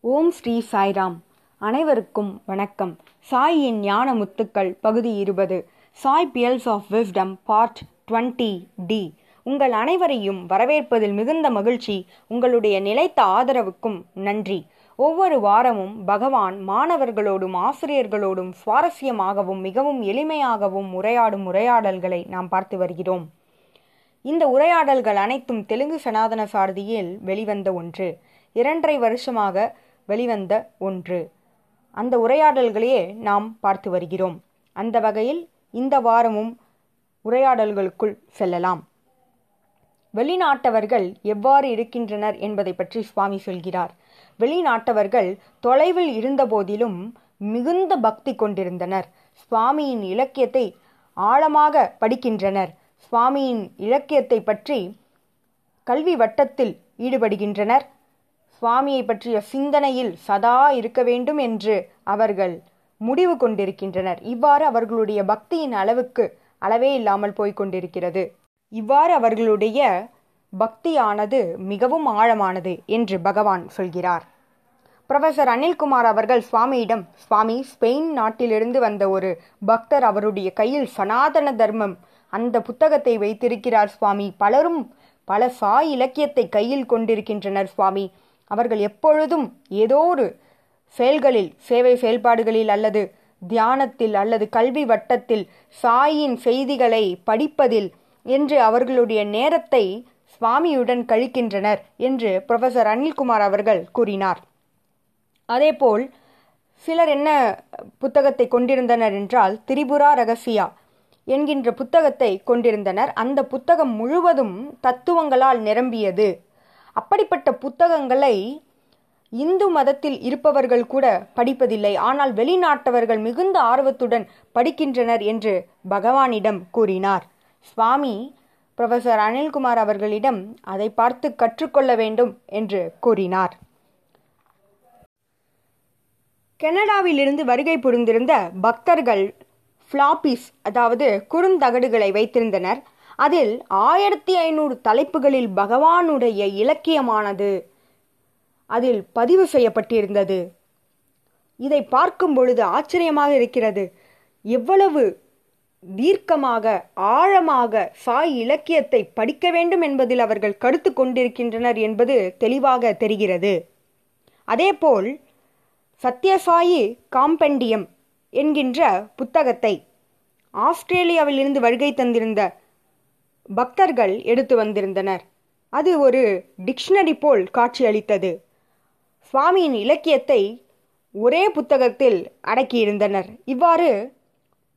ஓம் ஸ்ரீ சாய்ராம். அனைவருக்கும் வணக்கம். சாயின் ஞான முத்துக்கள் பகுதி இருபது. Sai pearls of wisdom part twenty D. உங்கள் அனைவரையும் வரவேற்பதில் மிகுந்த மகிழ்ச்சி உங்களுடைய நிலைத்த ஆதரவுக்கும் நன்றி. ஒவ்வொரு வாரமும் பகவான் மாணவர்களோடும் ஆசிரியர்களோடும் சுவாரஸ்யமாகவும் மிகவும் எளிமையாகவும் உரையாடும் உரையாடல்களை நாம் பார்த்து வருகிறோம். இந்த உரையாடல்கள் அனைத்தும் தெலுங்கு சனாதன சாரதியில் வெளிவந்த ஒன்று. இரண்டரை வருஷமாக வெளிவந்த ஒன்று. அந்த உரையாடல்களையே நாம் பார்த்து வருகிறோம். அந்த வகையில் இந்த வாரமும் உரையாடல்களுக்குள் செல்லலாம். வெளிநாட்டவர்கள் எவ்வாறு இருக்கின்றனர் என்பதை பற்றி சுவாமி சொல்கிறார். வெளிநாட்டவர்கள் தொலைவில் இருந்தபோதிலும் மிகுந்த பக்தி கொண்டிருந்தனர். சுவாமியின் இலக்கியத்தை ஆழமாக படிக்கின்றனர். சுவாமியின் இலக்கியத்தை பற்றி கல்வி வட்டத்தில் ஈடுபடுகின்றனர். சுவாமியை பற்றிய சிந்தனையில் சதா இருக்க வேண்டும் என்று அவர்கள் முடிவு கொண்டிருக்கின்றனர். இவ்வாறு அவர்களுடைய பக்தியின் அளவுக்கு அளவே இல்லாமல் போய்க் கொண்டிருக்கிறது இவ்வாறு அவர்களுடைய பக்தியானது மிகவும் ஆழமானது என்று பகவான் சொல்கிறார். புரொஃபசர் அனில்குமார் அவர்கள் சுவாமியிடம் சுவாமி ஸ்பெயின் நாட்டிலிருந்து வந்த ஒரு பக்தர் அவருடைய கையில் சனாதன தர்மம் அந்த புத்தகத்தை வைத்திருக்கிறார் சுவாமி. பலரும் பல சாய் இலக்கியத்தை கையில் கொண்டிருக்கின்றனர் சுவாமி. அவர்கள் எப்பொழுதும் ஏதோ ஒரு செயல்களில் சேவை செயல்பாடுகளில் அல்லது தியானத்தில் அல்லது கல்வி வட்டத்தில் சாயின் செய்திகளை படிப்பதில் என்று அவர்களுடைய நேரத்தை சுவாமியுடன் கழிக்கின்றனர் என்று ப்ரொஃபசர் அனில்குமார் அவர்கள் கூறினார். அதேபோல் சிலர் என்ன புத்தகத்தை கொண்டிருந்தனர் என்றால் திரிபுரா ரகசியா என்கின்ற புத்தகத்தை கொண்டிருந்தனர். அந்த புத்தகம் முழுவதும் தத்துவங்களால் நிரம்பியது. அப்படிப்பட்ட புத்தகங்களை இந்து மதத்தில் இருப்பவர்கள் கூட படிப்பதில்லை. ஆனால் வெளிநாட்டவர்கள் மிகுந்த ஆர்வத்துடன் படிக்கின்றனர் என்று பகவானிடம் கூறினார். சுவாமி ப்ரொஃபசர் அனில்குமார் அவர்களிடம் அதை பார்த்து கற்றுக்கொள்ள வேண்டும் என்று கூறினார். கனடாவிலிருந்து வருகை புரிந்திருந்த பக்தர்கள் ஃப்ளாபிஸ் அதாவது குறுந்தகடுகளை வைத்திருந்தனர். அதில் ஆயிரத்தி ஐநூறு தலைப்புகளில் பகவானுடைய இலக்கியமானது அதில் பதிவு செய்யப்பட்டிருந்தது. இதை பார்க்கும் பொழுது ஆச்சரியமாக இருக்கிறது. எவ்வளவு தீர்க்கமாக ஆழமாக சாய் இலக்கியத்தை படிக்க வேண்டும் என்பதில் அவர்கள் கருத்து கொண்டிருக்கின்றனர் என்பது தெளிவாக தெரிகிறது. அதேபோல் சத்யசாயி காம்பெண்டியம் என்கின்ற புத்தகத்தை ஆஸ்திரேலியாவிலிருந்து வருகை தந்திருந்த பக்தர்கள் எடுத்து வந்திருந்தனர். அது ஒரு டிக்ஷனரி போல் காட்சியளித்தது. சுவாமியின் இலக்கியத்தை ஒரே புத்தகத்தில் அடக்கியிருந்தனர். இவ்வாறு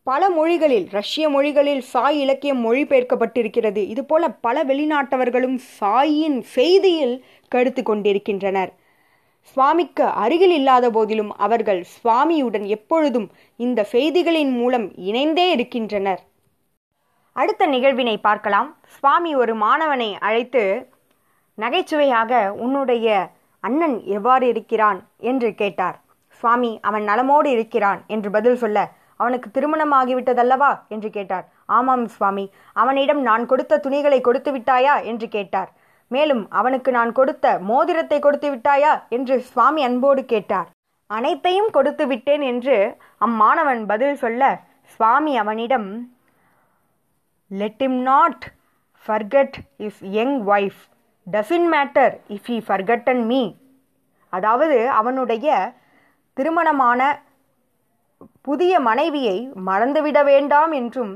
பல மொழிகளில் ரஷ்ய மொழிகளில் சாய் இலக்கியம் மொழிபெயர்க்கப்பட்டிருக்கிறது. இதுபோல பல வெளிநாட்டவர்களும் சாயின் செய்தியில் கருத்து கொண்டிருக்கின்றனர். சுவாமிக்கு அருகில் இல்லாத போதிலும் அவர்கள் சுவாமியுடன் எப்பொழுதும் இந்த செய்திகளின் மூலம் இணைந்தே இருக்கின்றனர். அடுத்த நிகழ்வினை பார்க்கலாம். சுவாமி ஒரு மாணவனை அழைத்து நகைச்சுவையாக உன்னுடைய அண்ணன் எவ்வாறு இருக்கிறான்? என்று கேட்டார். சுவாமி அவன் நலமோடு இருக்கிறான் என்று பதில் சொல்ல அவனுக்கு திருமணம் ஆகிவிட்டதல்லவா என்று கேட்டார். ஆமாம் சுவாமி அவனிடம் நான் கொடுத்த துணிகளை கொடுத்து விட்டாயா? என்று கேட்டார். மேலும் அவனுக்கு நான் கொடுத்த மோதிரத்தை கொடுத்து விட்டாயா? என்று சுவாமி அன்போடு கேட்டார். அனைத்தையும் கொடுத்து விட்டேன் என்று அம்மாணவன் பதில் சொல்ல சுவாமி அவனிடம் let him not forget his young wife doesn't matter if he forgotten me அதாவது அவனுடைய திருமணமான புதிய மனைவியை மறந்துவிட வேண்டாம் என்றும்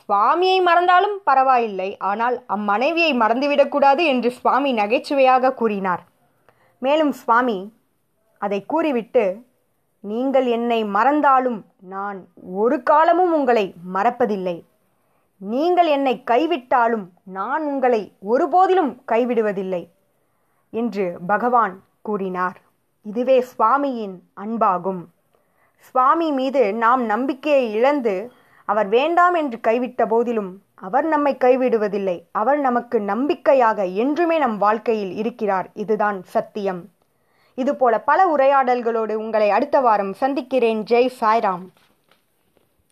சுவாமியை மறந்தாலும் பரவாயில்லை ஆனால் அம்மனைவியை மறந்துவிடக்கூடாது என்று சுவாமி நகைச்சுவையாக கூறினார். மேலும் சுவாமி அதை கூறிவிட்டு நீங்கள் என்னை மறந்தாலும் நான் ஒரு காலமும் உங்களை மறப்பதில்லை. நீங்கள் என்னை கைவிட்டாலும் நான் உங்களை ஒருபோதிலும் கைவிடுவதில்லை என்று பகவான் கூறினார். இதுவே சுவாமியின் அன்பாகும். சுவாமி மீது நாம் நம்பிக்கையை இழந்து அவர் வேண்டாம் என்று கைவிட்ட போதிலும் அவர் நம்மை கைவிடுவதில்லை. அவர் நமக்கு நம்பிக்கையாக என்றுமே நம் வாழ்க்கையில் இருக்கிறார். இதுதான் சத்தியம். இதுபோல பல உரையாடல்களோடு உங்களை அடுத்த வாரம் சந்திக்கிறேன். ஜெய் சாய்ராம்.